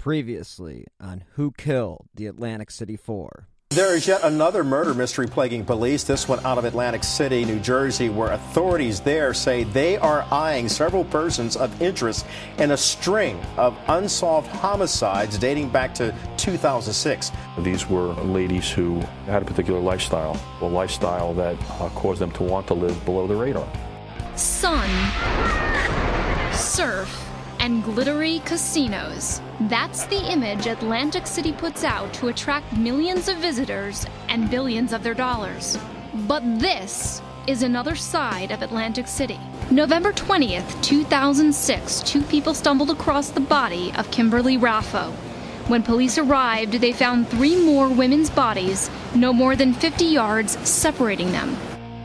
Previously on Who Killed the Atlantic City Four. There is yet another murder mystery plaguing police, this one out of Atlantic City, New Jersey, where authorities there say they are eyeing several persons of interest in a string of unsolved homicides dating back to 2006. These were ladies who had a particular lifestyle, a lifestyle that uh, caused them to want to live below the radar. Sun, surf, and glittery casinos. That's the image Atlantic City puts out to attract millions of visitors and billions of their dollars. But this is another side of Atlantic City. November 20th, 2006, two people stumbled across the body of Kimberly Raffo. When police arrived, they found three more women's bodies, no more than 50 yards separating them.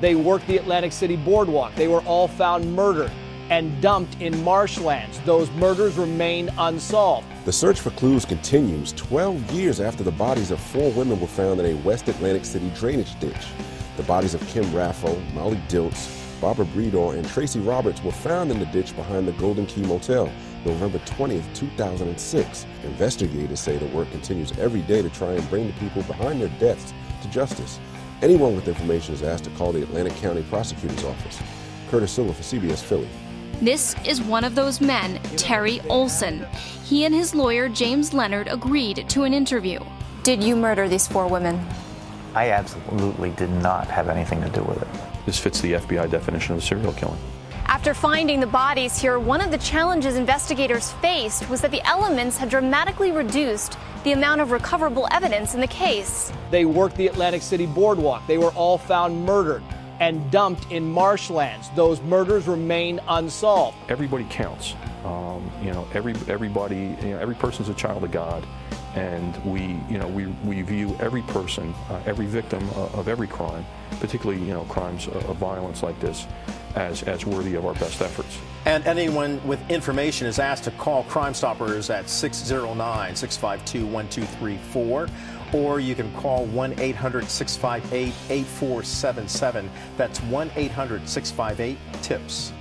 They worked the Atlantic City boardwalk. They were all found murdered and dumped in marshlands. Those murders remain unsolved. The search for clues continues 12 years after the bodies of four women were found in a West Atlantic City drainage ditch. The bodies of Kim Raffo, Molly Dilts, Barbara Breidor, and Tracy Roberts were found in the ditch behind the Golden Key Motel November 20th, 2006. Investigators say the work continues every day to try and bring the people behind their deaths to justice. Anyone with information is asked to call the Atlantic County Prosecutor's Office. Curtis Silver for CBS Philly. This is one of those men, Terry Olson. He and his lawyer, James Leonard, agreed to an interview. Did you murder these four women? I absolutely did not have anything to do with it. This fits the FBI definition of a serial killing. After finding the bodies here, one of the challenges investigators faced was that the elements had dramatically reduced the amount of recoverable evidence in the case. They worked the Atlantic City boardwalk. They were all found murdered and dumped in marshlands. Those murders remain unsolved. Everybody counts. Um, you know, every everybody, you know, every person's a child of God, and we, you know, we, we view every person, uh, every victim uh, of every crime, particularly you know crimes of violence like this, as as worthy of our best efforts. And anyone with information is asked to call Crime Stoppers at 609 652 1234 or you can call 1 800 658 8477. That's 1 800 658 TIPS.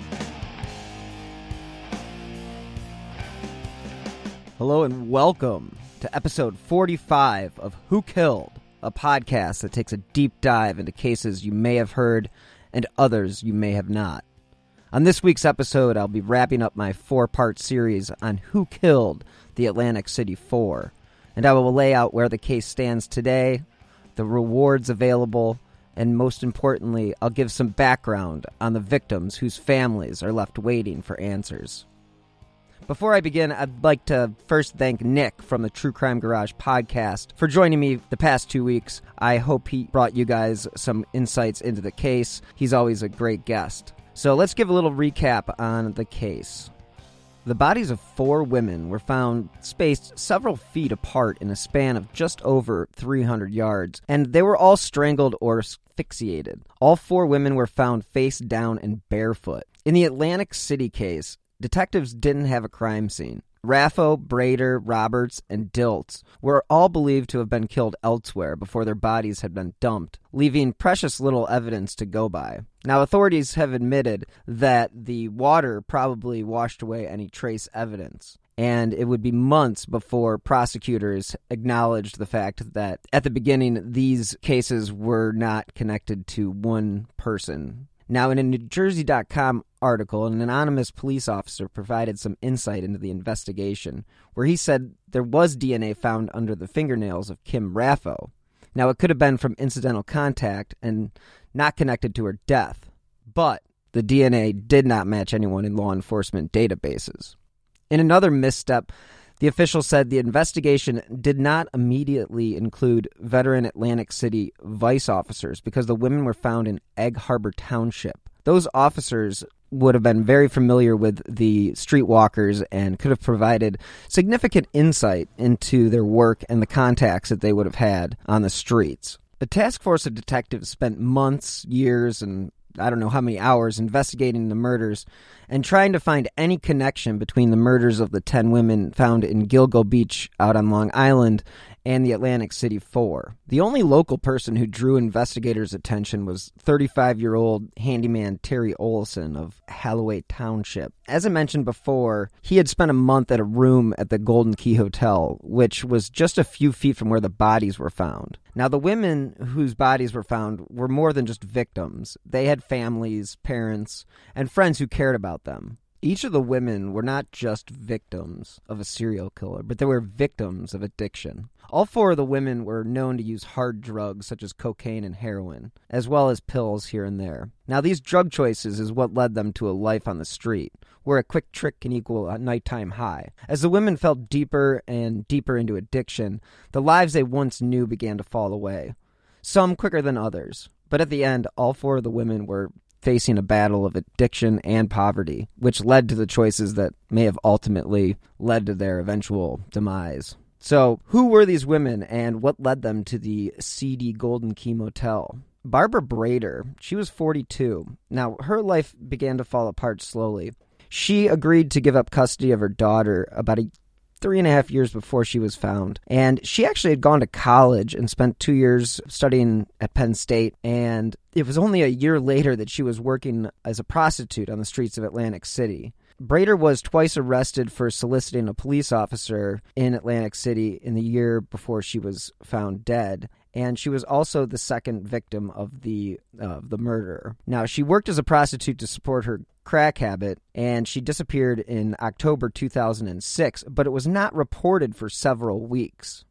Hello and welcome to episode 45 of Who Killed, a podcast that takes a deep dive into cases you may have heard and others you may have not. On this week's episode, I'll be wrapping up my four part series on Who Killed the Atlantic City Four and I will lay out where the case stands today, the rewards available, and most importantly, I'll give some background on the victims whose families are left waiting for answers. Before I begin, I'd like to first thank Nick from the True Crime Garage podcast for joining me the past two weeks. I hope he brought you guys some insights into the case. He's always a great guest. So let's give a little recap on the case. The bodies of four women were found spaced several feet apart in a span of just over 300 yards, and they were all strangled or asphyxiated. All four women were found face down and barefoot. In the Atlantic City case, detectives didn't have a crime scene. Raffo, Breidor, Roberts, and Dilts were all believed to have been killed elsewhere before their bodies had been dumped, leaving precious little evidence to go by. Now, authorities have admitted that the water probably washed away any trace evidence. And it would be months before prosecutors acknowledged the fact that at the beginning, these cases were not connected to one person. Now, in a NewJersey.com article, an anonymous police officer provided some insight into the investigation, where he said there was DNA found under the fingernails of Kim Raffo. Now, it could have been from incidental contact and not connected to her death, but the DNA did not match anyone in law enforcement databases. In another misstep, the official said the investigation did not immediately include veteran Atlantic City vice officers because the women were found in Egg Harbor Township. Those officers would have been very familiar with the streetwalkers and could have provided significant insight into their work and the contacts that they would have had on the streets. A task force of detectives spent months, years, and I don't know how many hours investigating the murders and trying to find any connection between the murders of the 10 women found in Gilgo Beach out on Long Island and the Atlantic City Four. The only local person who drew investigators' attention was 35 year old handyman Terry Olson of Galloway Township. As I mentioned before, he had spent a month at a room at the Golden Key Hotel, which was just a few feet from where the bodies were found. Now, the women whose bodies were found were more than just victims. They had families, parents, and friends who cared about them each of the women were not just victims of a serial killer, but they were victims of addiction. All four of the women were known to use hard drugs such as cocaine and heroin, as well as pills here and there. Now, these drug choices is what led them to a life on the street, where a quick trick can equal a nighttime high. As the women fell deeper and deeper into addiction, the lives they once knew began to fall away. Some quicker than others. But at the end, all four of the women were facing a battle of addiction and poverty, which led to the choices that may have ultimately led to their eventual demise. So, who were these women and what led them to the seedy Golden Key Motel? Barbara Breidor, she was 42. Now, her life began to fall apart slowly. She agreed to give up custody of her daughter about a three and a half years before she was found. And she actually had gone to college and spent two years studying at Penn State. And it was only a year later that she was working as a prostitute on the streets of Atlantic City. Breidor was twice arrested for soliciting a police officer in Atlantic City in the year before she was found dead and she was also the second victim of the uh, the murder. Now, she worked as a prostitute to support her crack habit, and she disappeared in October 2006, but it was not reported for several weeks.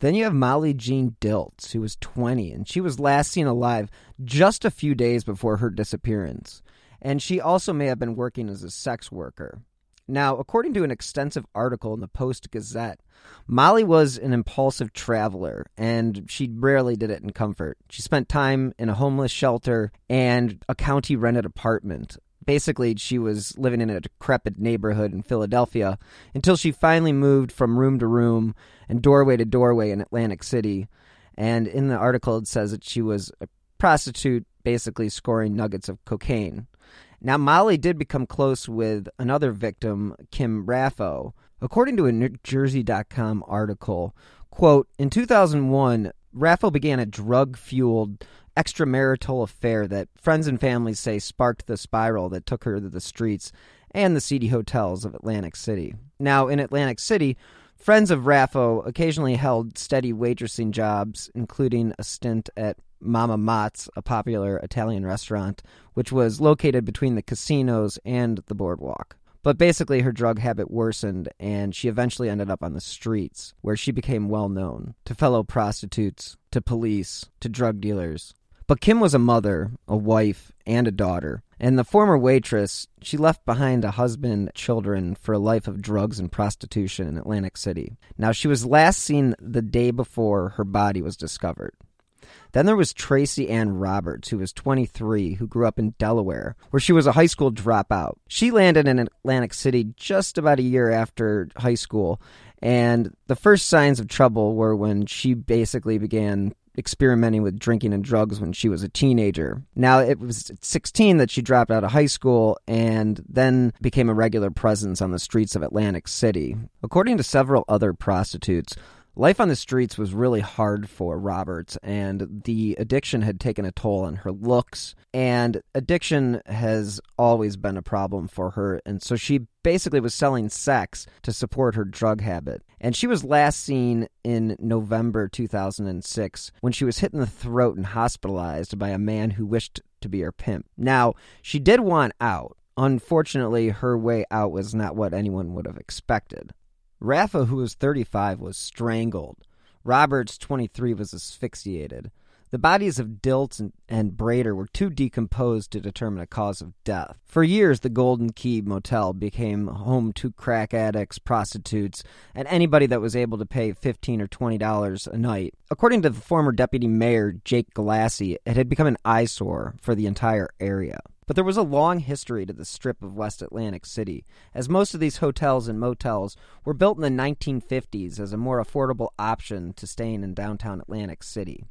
Then you have Molly Jean Dilts, who was 20, and she was last seen alive just a few days before her disappearance. And she also may have been working as a sex worker. Now, according to an extensive article in the Post Gazette, Molly was an impulsive traveler and she rarely did it in comfort. She spent time in a homeless shelter and a county rented apartment. Basically, she was living in a decrepit neighborhood in Philadelphia until she finally moved from room to room and doorway to doorway in Atlantic City. And in the article, it says that she was a prostitute, basically scoring nuggets of cocaine. Now, Molly did become close with another victim, Kim Raffo. According to a New NewJersey.com article, quote, in 2001, Raffo began a drug-fueled extramarital affair that friends and families say sparked the spiral that took her to the streets and the seedy hotels of Atlantic City. Now, in Atlantic City, friends of Raffo occasionally held steady waitressing jobs, including a stint at Mama Mott's, a popular Italian restaurant, which was located between the casinos and the boardwalk. But basically, her drug habit worsened, and she eventually ended up on the streets, where she became well known to fellow prostitutes, to police, to drug dealers. But Kim was a mother, a wife, and a daughter. And the former waitress, she left behind a husband, children, for a life of drugs and prostitution in Atlantic City. Now, she was last seen the day before her body was discovered. Then there was Tracy Ann Roberts, who was 23, who grew up in Delaware, where she was a high school dropout. She landed in Atlantic City just about a year after high school, and the first signs of trouble were when she basically began experimenting with drinking and drugs when she was a teenager. Now, it was at 16 that she dropped out of high school and then became a regular presence on the streets of Atlantic City. According to several other prostitutes, Life on the streets was really hard for Roberts, and the addiction had taken a toll on her looks. And addiction has always been a problem for her, and so she basically was selling sex to support her drug habit. And she was last seen in November 2006 when she was hit in the throat and hospitalized by a man who wished to be her pimp. Now, she did want out. Unfortunately, her way out was not what anyone would have expected. Raffo, who was 35, was strangled, Roberts, 23, was asphyxiated. The bodies of Dilts and, and Breidor were too decomposed to determine a cause of death. For years, the Golden Key Motel became home to crack addicts, prostitutes, and anybody that was able to pay 15 or $20 a night. According to the former deputy mayor, Jake Galassi, it had become an eyesore for the entire area. But there was a long history to the strip of West Atlantic City, as most of these hotels and motels were built in the 1950s as a more affordable option to staying in downtown Atlantic City.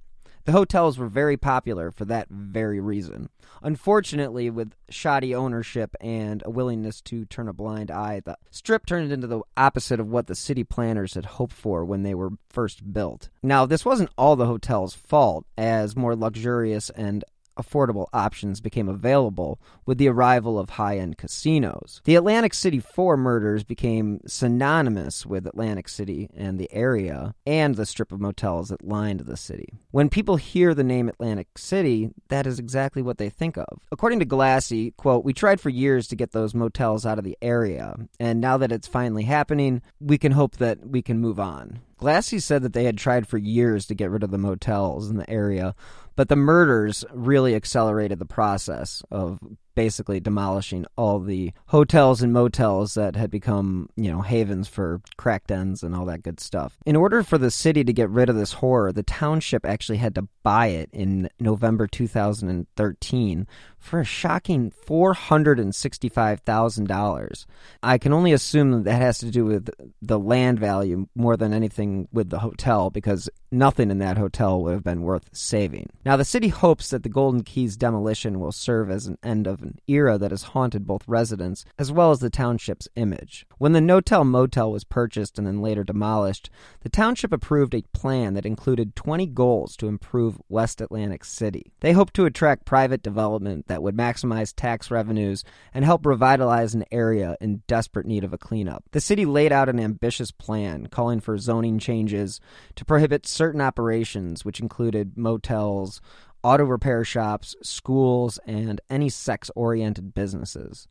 The hotels were very popular for that very reason. Unfortunately, with shoddy ownership and a willingness to turn a blind eye, the strip turned into the opposite of what the city planners had hoped for when they were first built. Now, this wasn't all the hotel's fault, as more luxurious and affordable options became available with the arrival of high end casinos. The Atlantic City Four murders became synonymous with Atlantic City and the area and the strip of motels that lined the city. When people hear the name Atlantic City, that is exactly what they think of. According to Glassy, quote, we tried for years to get those motels out of the area, and now that it's finally happening, we can hope that we can move on. Glassy said that they had tried for years to get rid of the motels in the area, but the murders really accelerated the process of basically demolishing all the hotels and motels that had become, you know, havens for crack dens and all that good stuff. In order for the city to get rid of this horror, the township actually had to buy it in November 2013 for a shocking $465,000. I can only assume that, that has to do with the land value more than anything with the hotel because nothing in that hotel would have been worth saving. Now, the city hopes that the Golden Keys demolition will serve as an end of an era that has haunted both residents as well as the township's image. When the Notel Motel was purchased and then later demolished, the township approved a plan that included 20 goals to improve West Atlantic City. They hoped to attract private development that would maximize tax revenues and help revitalize an area in desperate need of a cleanup. The city laid out an ambitious plan calling for zoning changes to prohibit certain operations, which included motels, auto repair shops, schools, and any sex oriented businesses.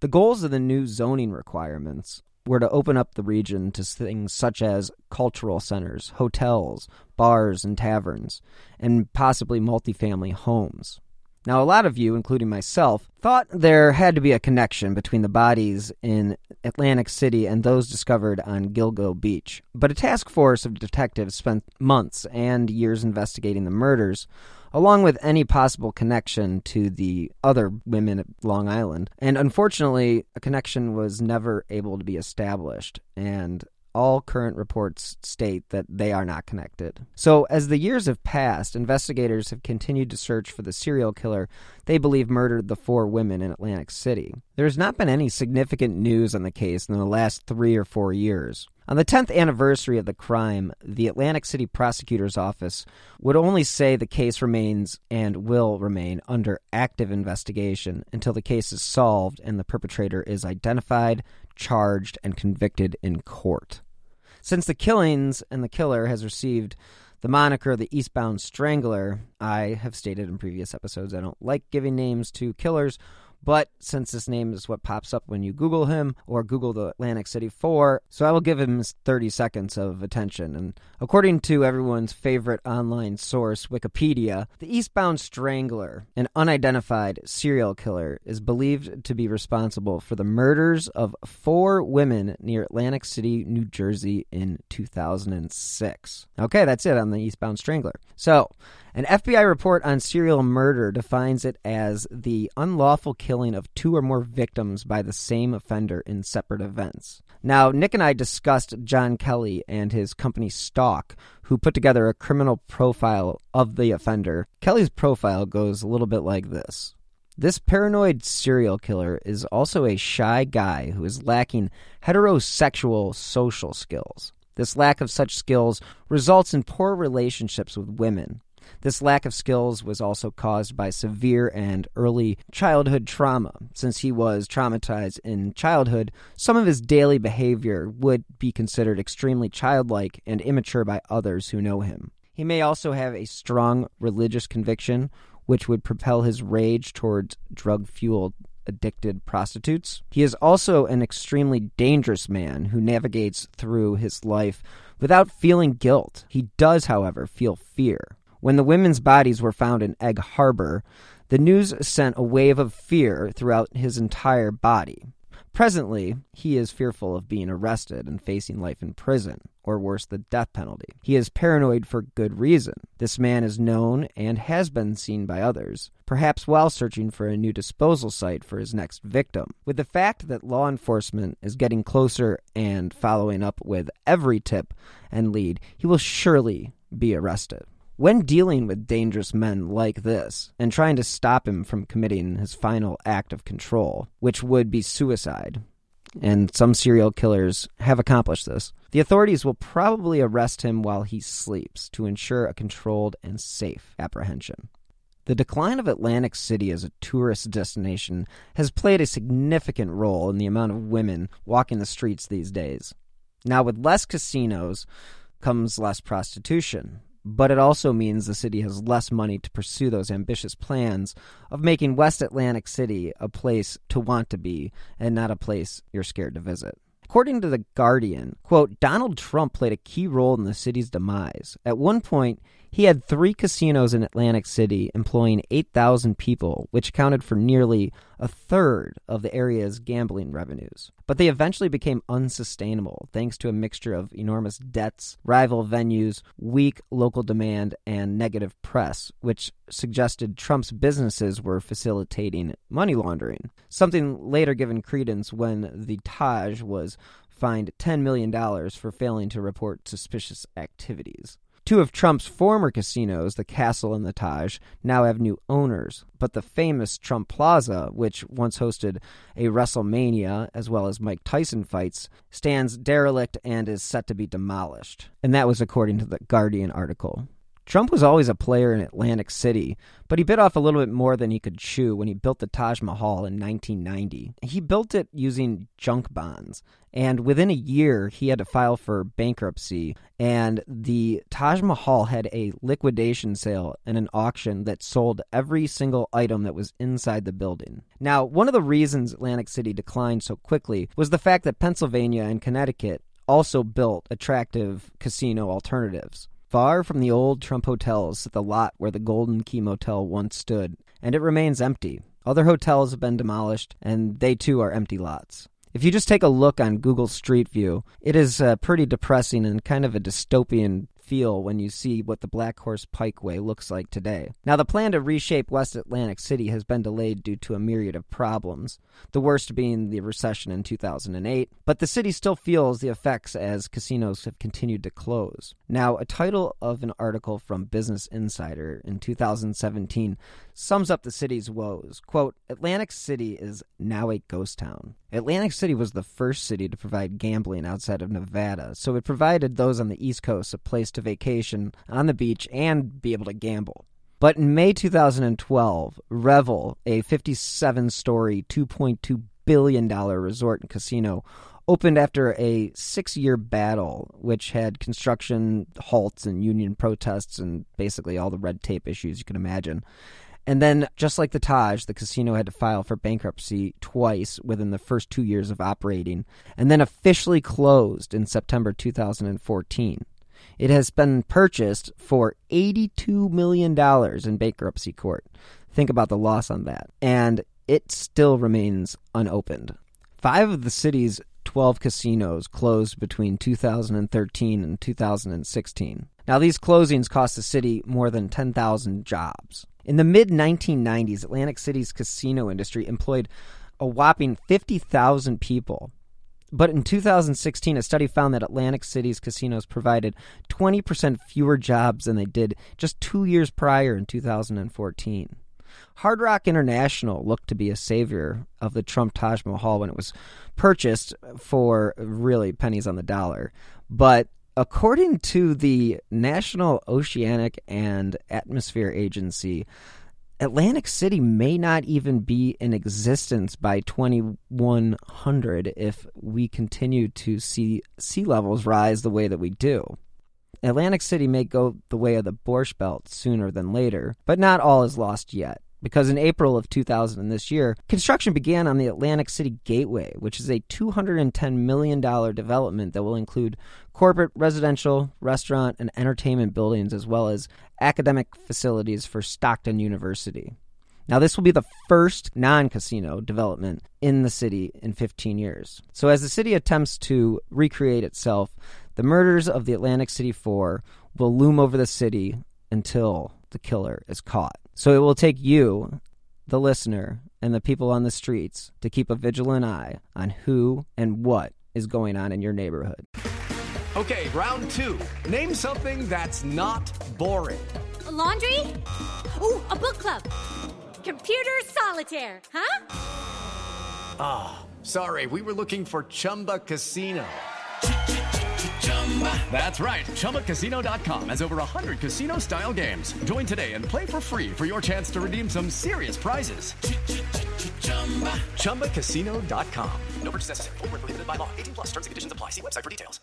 The goals of the new zoning requirements were to open up the region to things such as cultural centers, hotels, bars, and taverns, and possibly multifamily homes. Now, a lot of you, including myself, thought there had to be a connection between the bodies in Atlantic City and those discovered on Gilgo Beach. But a task force of detectives spent months and years investigating the murders, along with any possible connection to the other women at Long Island. And unfortunately, a connection was never able to be established. And all current reports state that they are not connected. So, as the years have passed, investigators have continued to search for the serial killer they believe murdered the four women in Atlantic City. There has not been any significant news on the case in the last three or four years. On the 10th anniversary of the crime, the Atlantic City Prosecutor's Office would only say the case remains and will remain under active investigation until the case is solved and the perpetrator is identified, charged, and convicted in court. Since the killings and the killer has received the moniker the Eastbound Strangler, I have stated in previous episodes I don't like giving names to killers but since this name is what pops up when you Google him or Google the Atlantic City 4, so I will give him 30 seconds of attention. And according to everyone's favorite online source, Wikipedia, the Eastbound Strangler, an unidentified serial killer, is believed to be responsible for the murders of four women near Atlantic City, New Jersey in 2006. Okay, that's it on the Eastbound Strangler. So, an FBI report on serial murder defines it as the unlawful killing of two or more victims by the same offender in separate events. Now, Nick and I discussed John Kelly and his company Stalk, who put together a criminal profile of the offender. Kelly's profile goes a little bit like this. This paranoid serial killer is also a shy guy who is lacking heterosexual social skills. This lack of such skills results in poor relationships with women. This lack of skills was also caused by severe and early childhood trauma. Since he was traumatized in childhood, some of his daily behavior would be considered extremely childlike and immature by others who know him. He may also have a strong religious conviction, which would propel his rage towards drug fueled addicted prostitutes. He is also an extremely dangerous man who navigates through his life without feeling guilt. He does, however, feel fear. When the women's bodies were found in Egg Harbor, the news sent a wave of fear throughout his entire body. Presently, he is fearful of being arrested and facing life in prison, or worse, the death penalty. He is paranoid for good reason. This man is known and has been seen by others, perhaps while searching for a new disposal site for his next victim. With the fact that law enforcement is getting closer and following up with every tip and lead, he will surely be arrested. When dealing with dangerous men like this and trying to stop him from committing his final act of control, which would be suicide, and some serial killers have accomplished this, the authorities will probably arrest him while he sleeps to ensure a controlled and safe apprehension. The decline of Atlantic City as a tourist destination has played a significant role in the amount of women walking the streets these days. Now, with less casinos comes less prostitution, but it also means the city has less money to pursue those ambitious plans of making West Atlantic City a place to want to be and not a place you're scared to visit. According to The Guardian, quote, Donald Trump played a key role in the city's demise. At one point, he had three casinos in Atlantic City employing 8,000 people, which accounted for nearly a third of the area's gambling revenues. But they eventually became unsustainable thanks to a mixture of enormous debts, rival venues, weak local demand, and negative press, which suggested Trump's businesses were facilitating money laundering, something later given credence when the Taj was fined $10 million for failing to report suspicious activities. Two of Trump's former casinos, the Castle and the Taj, now have new owners, but the famous Trump Plaza, which once hosted a WrestleMania as well as Mike Tyson fights, stands derelict and is set to be demolished. And that was according to the Guardian article. Trump was always a player in Atlantic City, but he bit off a little bit more than he could chew when he built the Taj Mahal in 1990. He built it using junk bonds, and within a year, he had to file for bankruptcy. And the Taj Mahal had a liquidation sale and an auction that sold every single item that was inside the building. Now, one of the reasons Atlantic City declined so quickly was the fact that Pennsylvania and Connecticut also built attractive casino alternatives far from the old Trump hotels at the lot where the Golden Key Motel once stood, and it remains empty. Other hotels have been demolished, and they too are empty lots. If you just take a look on Google Street View, it is uh, pretty depressing and kind of a dystopian feel when you see what the Black Horse Pikeway looks like today. Now, the plan to reshape West Atlantic City has been delayed due to a myriad of problems, the worst being the recession in 2008, but the city still feels the effects as casinos have continued to close. Now, a title of an article from Business Insider in 2017 sums up the city's woes. Quote, Atlantic City is now a ghost town. Atlantic City was the first city to provide gambling outside of Nevada, so it provided those on the East Coast a place to vacation on the beach and be able to gamble. But in May 2012, Revel, a 57 story, $2.2 billion resort and casino, opened after a six year battle, which had construction halts and union protests and basically all the red tape issues you can imagine. And then, just like the Taj, the casino had to file for bankruptcy twice within the first two years of operating, and then officially closed in September 2014. It has been purchased for $82 million in bankruptcy court. Think about the loss on that. And it still remains unopened. Five of the city's 12 casinos closed between 2013 and 2016. Now, these closings cost the city more than 10,000 jobs. In the mid 1990s, Atlantic City's casino industry employed a whopping 50,000 people. But in 2016, a study found that Atlantic City's casinos provided 20% fewer jobs than they did just two years prior in 2014. Hard Rock International looked to be a savior of the Trump Taj Mahal when it was purchased for really pennies on the dollar. But according to the National Oceanic and Atmosphere Agency, Atlantic City may not even be in existence by 2100 if we continue to see sea levels rise the way that we do. Atlantic City may go the way of the Borscht Belt sooner than later, but not all is lost yet. Because in April of 2000 this year, construction began on the Atlantic City Gateway, which is a $210 million development that will include corporate, residential, restaurant, and entertainment buildings, as well as academic facilities for Stockton University. Now, this will be the first non casino development in the city in 15 years. So, as the city attempts to recreate itself, the murders of the Atlantic City Four will loom over the city until the killer is caught. So, it will take you, the listener, and the people on the streets to keep a vigilant eye on who and what is going on in your neighborhood. Okay, round two. Name something that's not boring. A laundry? Ooh, a book club Computer solitaire, huh? Ah, oh, sorry, we were looking for Chumba Casino. That's right. ChumbaCasino.com has over 100 casino style games. Join today and play for free for your chance to redeem some serious prizes. ChumbaCasino.com. No purchase necessary. Full prohibited by law. 18 plus terms and conditions apply. See website for details.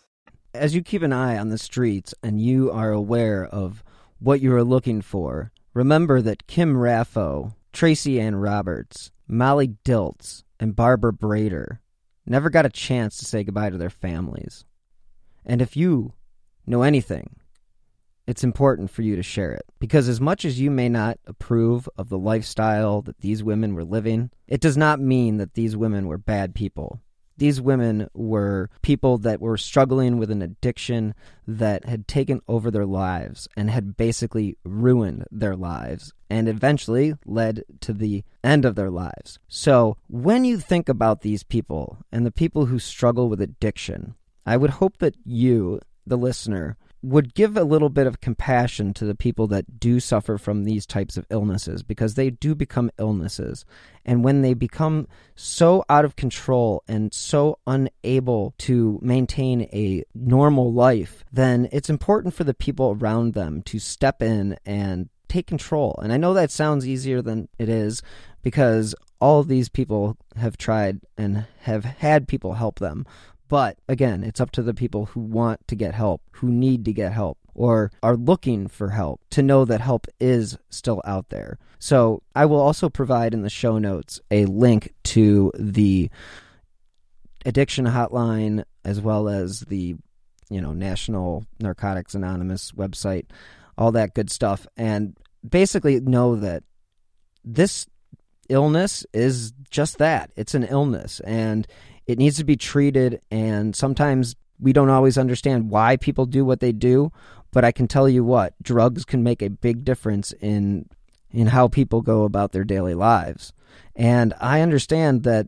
As you keep an eye on the streets and you are aware of what you are looking for, remember that Kim Raffo Tracy Ann Roberts, Molly Dilts, and Barbara Breidor never got a chance to say goodbye to their families. And if you know anything, it's important for you to share it. Because as much as you may not approve of the lifestyle that these women were living, it does not mean that these women were bad people. These women were people that were struggling with an addiction that had taken over their lives and had basically ruined their lives and eventually led to the end of their lives. So, when you think about these people and the people who struggle with addiction, I would hope that you, the listener, would give a little bit of compassion to the people that do suffer from these types of illnesses because they do become illnesses. And when they become so out of control and so unable to maintain a normal life, then it's important for the people around them to step in and take control. And I know that sounds easier than it is because all these people have tried and have had people help them. But again, it's up to the people who want to get help, who need to get help, or are looking for help to know that help is still out there. So I will also provide in the show notes a link to the addiction hotline as well as the you know National Narcotics Anonymous website, all that good stuff, and basically know that this illness is just that. It's an illness, and it needs to be treated, and sometimes we don't always understand why people do what they do. But I can tell you what, drugs can make a big difference in in how people go about their daily lives. And I understand that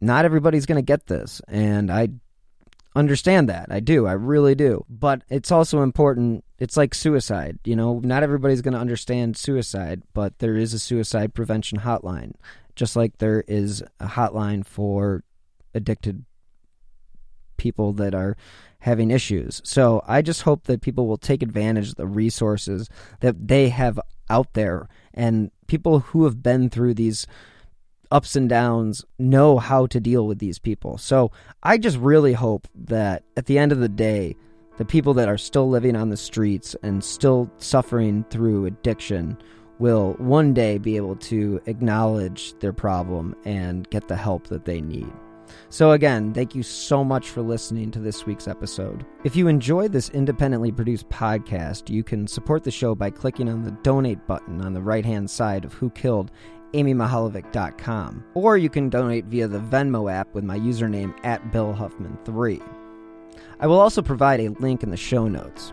not everybody's going to get this, and I understand that. I do. I really do. But it's also important. It's like suicide. You know, not everybody's going to understand suicide, but there is a suicide prevention hotline, just like there is a hotline for addicted people that are having issues. So I just hope that people will take advantage of the resources that they have out there and people who have been through these ups and downs know how to deal with these people. So I just really hope that at the end of the day, the people that are still living on the streets and still suffering through addiction will one day be able to acknowledge their problem and get the help that they need. So, again, thank you so much for listening to this week's episode. If you enjoyed this independently produced podcast, you can support the show by clicking on the donate button on the right hand side of Who Killed amymihaljevic.com. Or you can donate via the Venmo app with my username at BillHuffman3. I will also provide a link in the show notes.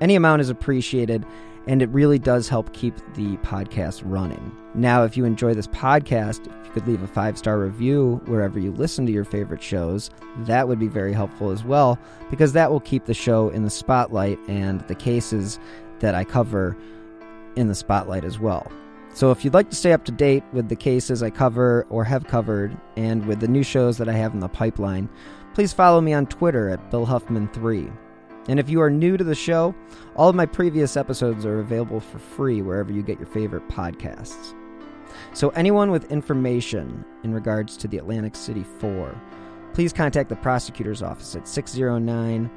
Any amount is appreciated, and it really does help keep the podcast running. Now, if you enjoy this podcast, if you could leave a five star review wherever you listen to your favorite shows, that would be very helpful as well, because that will keep the show in the spotlight and the cases that I cover in the spotlight as well. So, if you'd like to stay up to date with the cases I cover or have covered, and with the new shows that I have in the pipeline, please follow me on Twitter at BillHuffman3. And if you are new to the show, all of my previous episodes are available for free wherever you get your favorite podcasts. So, anyone with information in regards to the Atlantic City 4, please contact the prosecutor's office at 609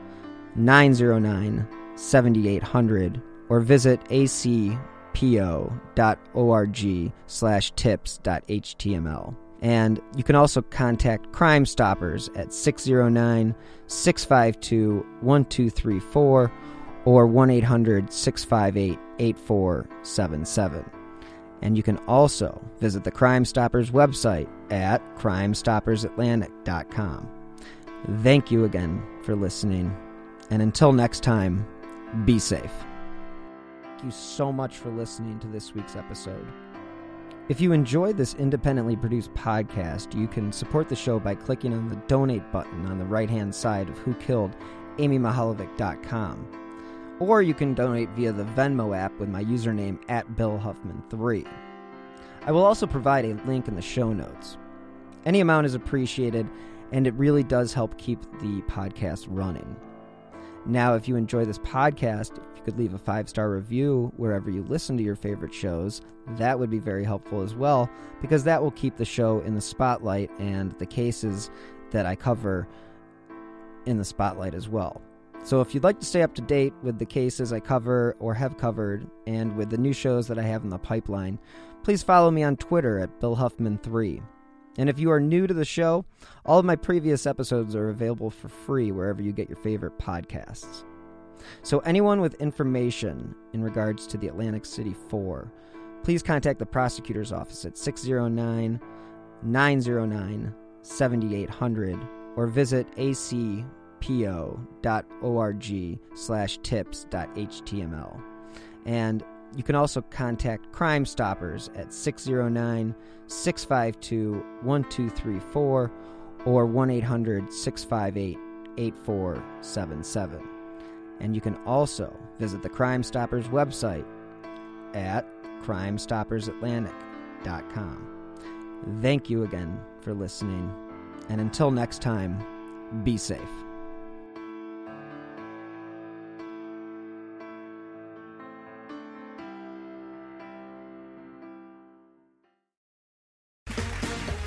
909 7800 or visit ac acpo.org slash tips.html. And you can also contact Crime Stoppers at 609 652 1234 or 1 800 658 8477. And you can also visit the Crime Stoppers website at crimestoppersatlantic.com. Thank you again for listening. And until next time, be safe. Thank you so much for listening to this week's episode. If you enjoy this independently produced podcast, you can support the show by clicking on the donate button on the right hand side of who killed whokilledamymihaljevic.com. Or you can donate via the Venmo app with my username at BillHuffman3. I will also provide a link in the show notes. Any amount is appreciated, and it really does help keep the podcast running. Now, if you enjoy this podcast, if you could leave a five star review wherever you listen to your favorite shows, that would be very helpful as well, because that will keep the show in the spotlight and the cases that I cover in the spotlight as well. So, if you'd like to stay up to date with the cases I cover or have covered, and with the new shows that I have in the pipeline, please follow me on Twitter at BillHuffman3. And if you are new to the show, all of my previous episodes are available for free wherever you get your favorite podcasts. So, anyone with information in regards to the Atlantic City 4, please contact the prosecutor's office at 609 909 7800 or visit acpo.org slash tips.html. And you can also contact Crime Stoppers at 609 652 1234 or 1 800 658 8477. And you can also visit the Crime Stoppers website at crimestoppersatlantic.com. Thank you again for listening, and until next time, be safe.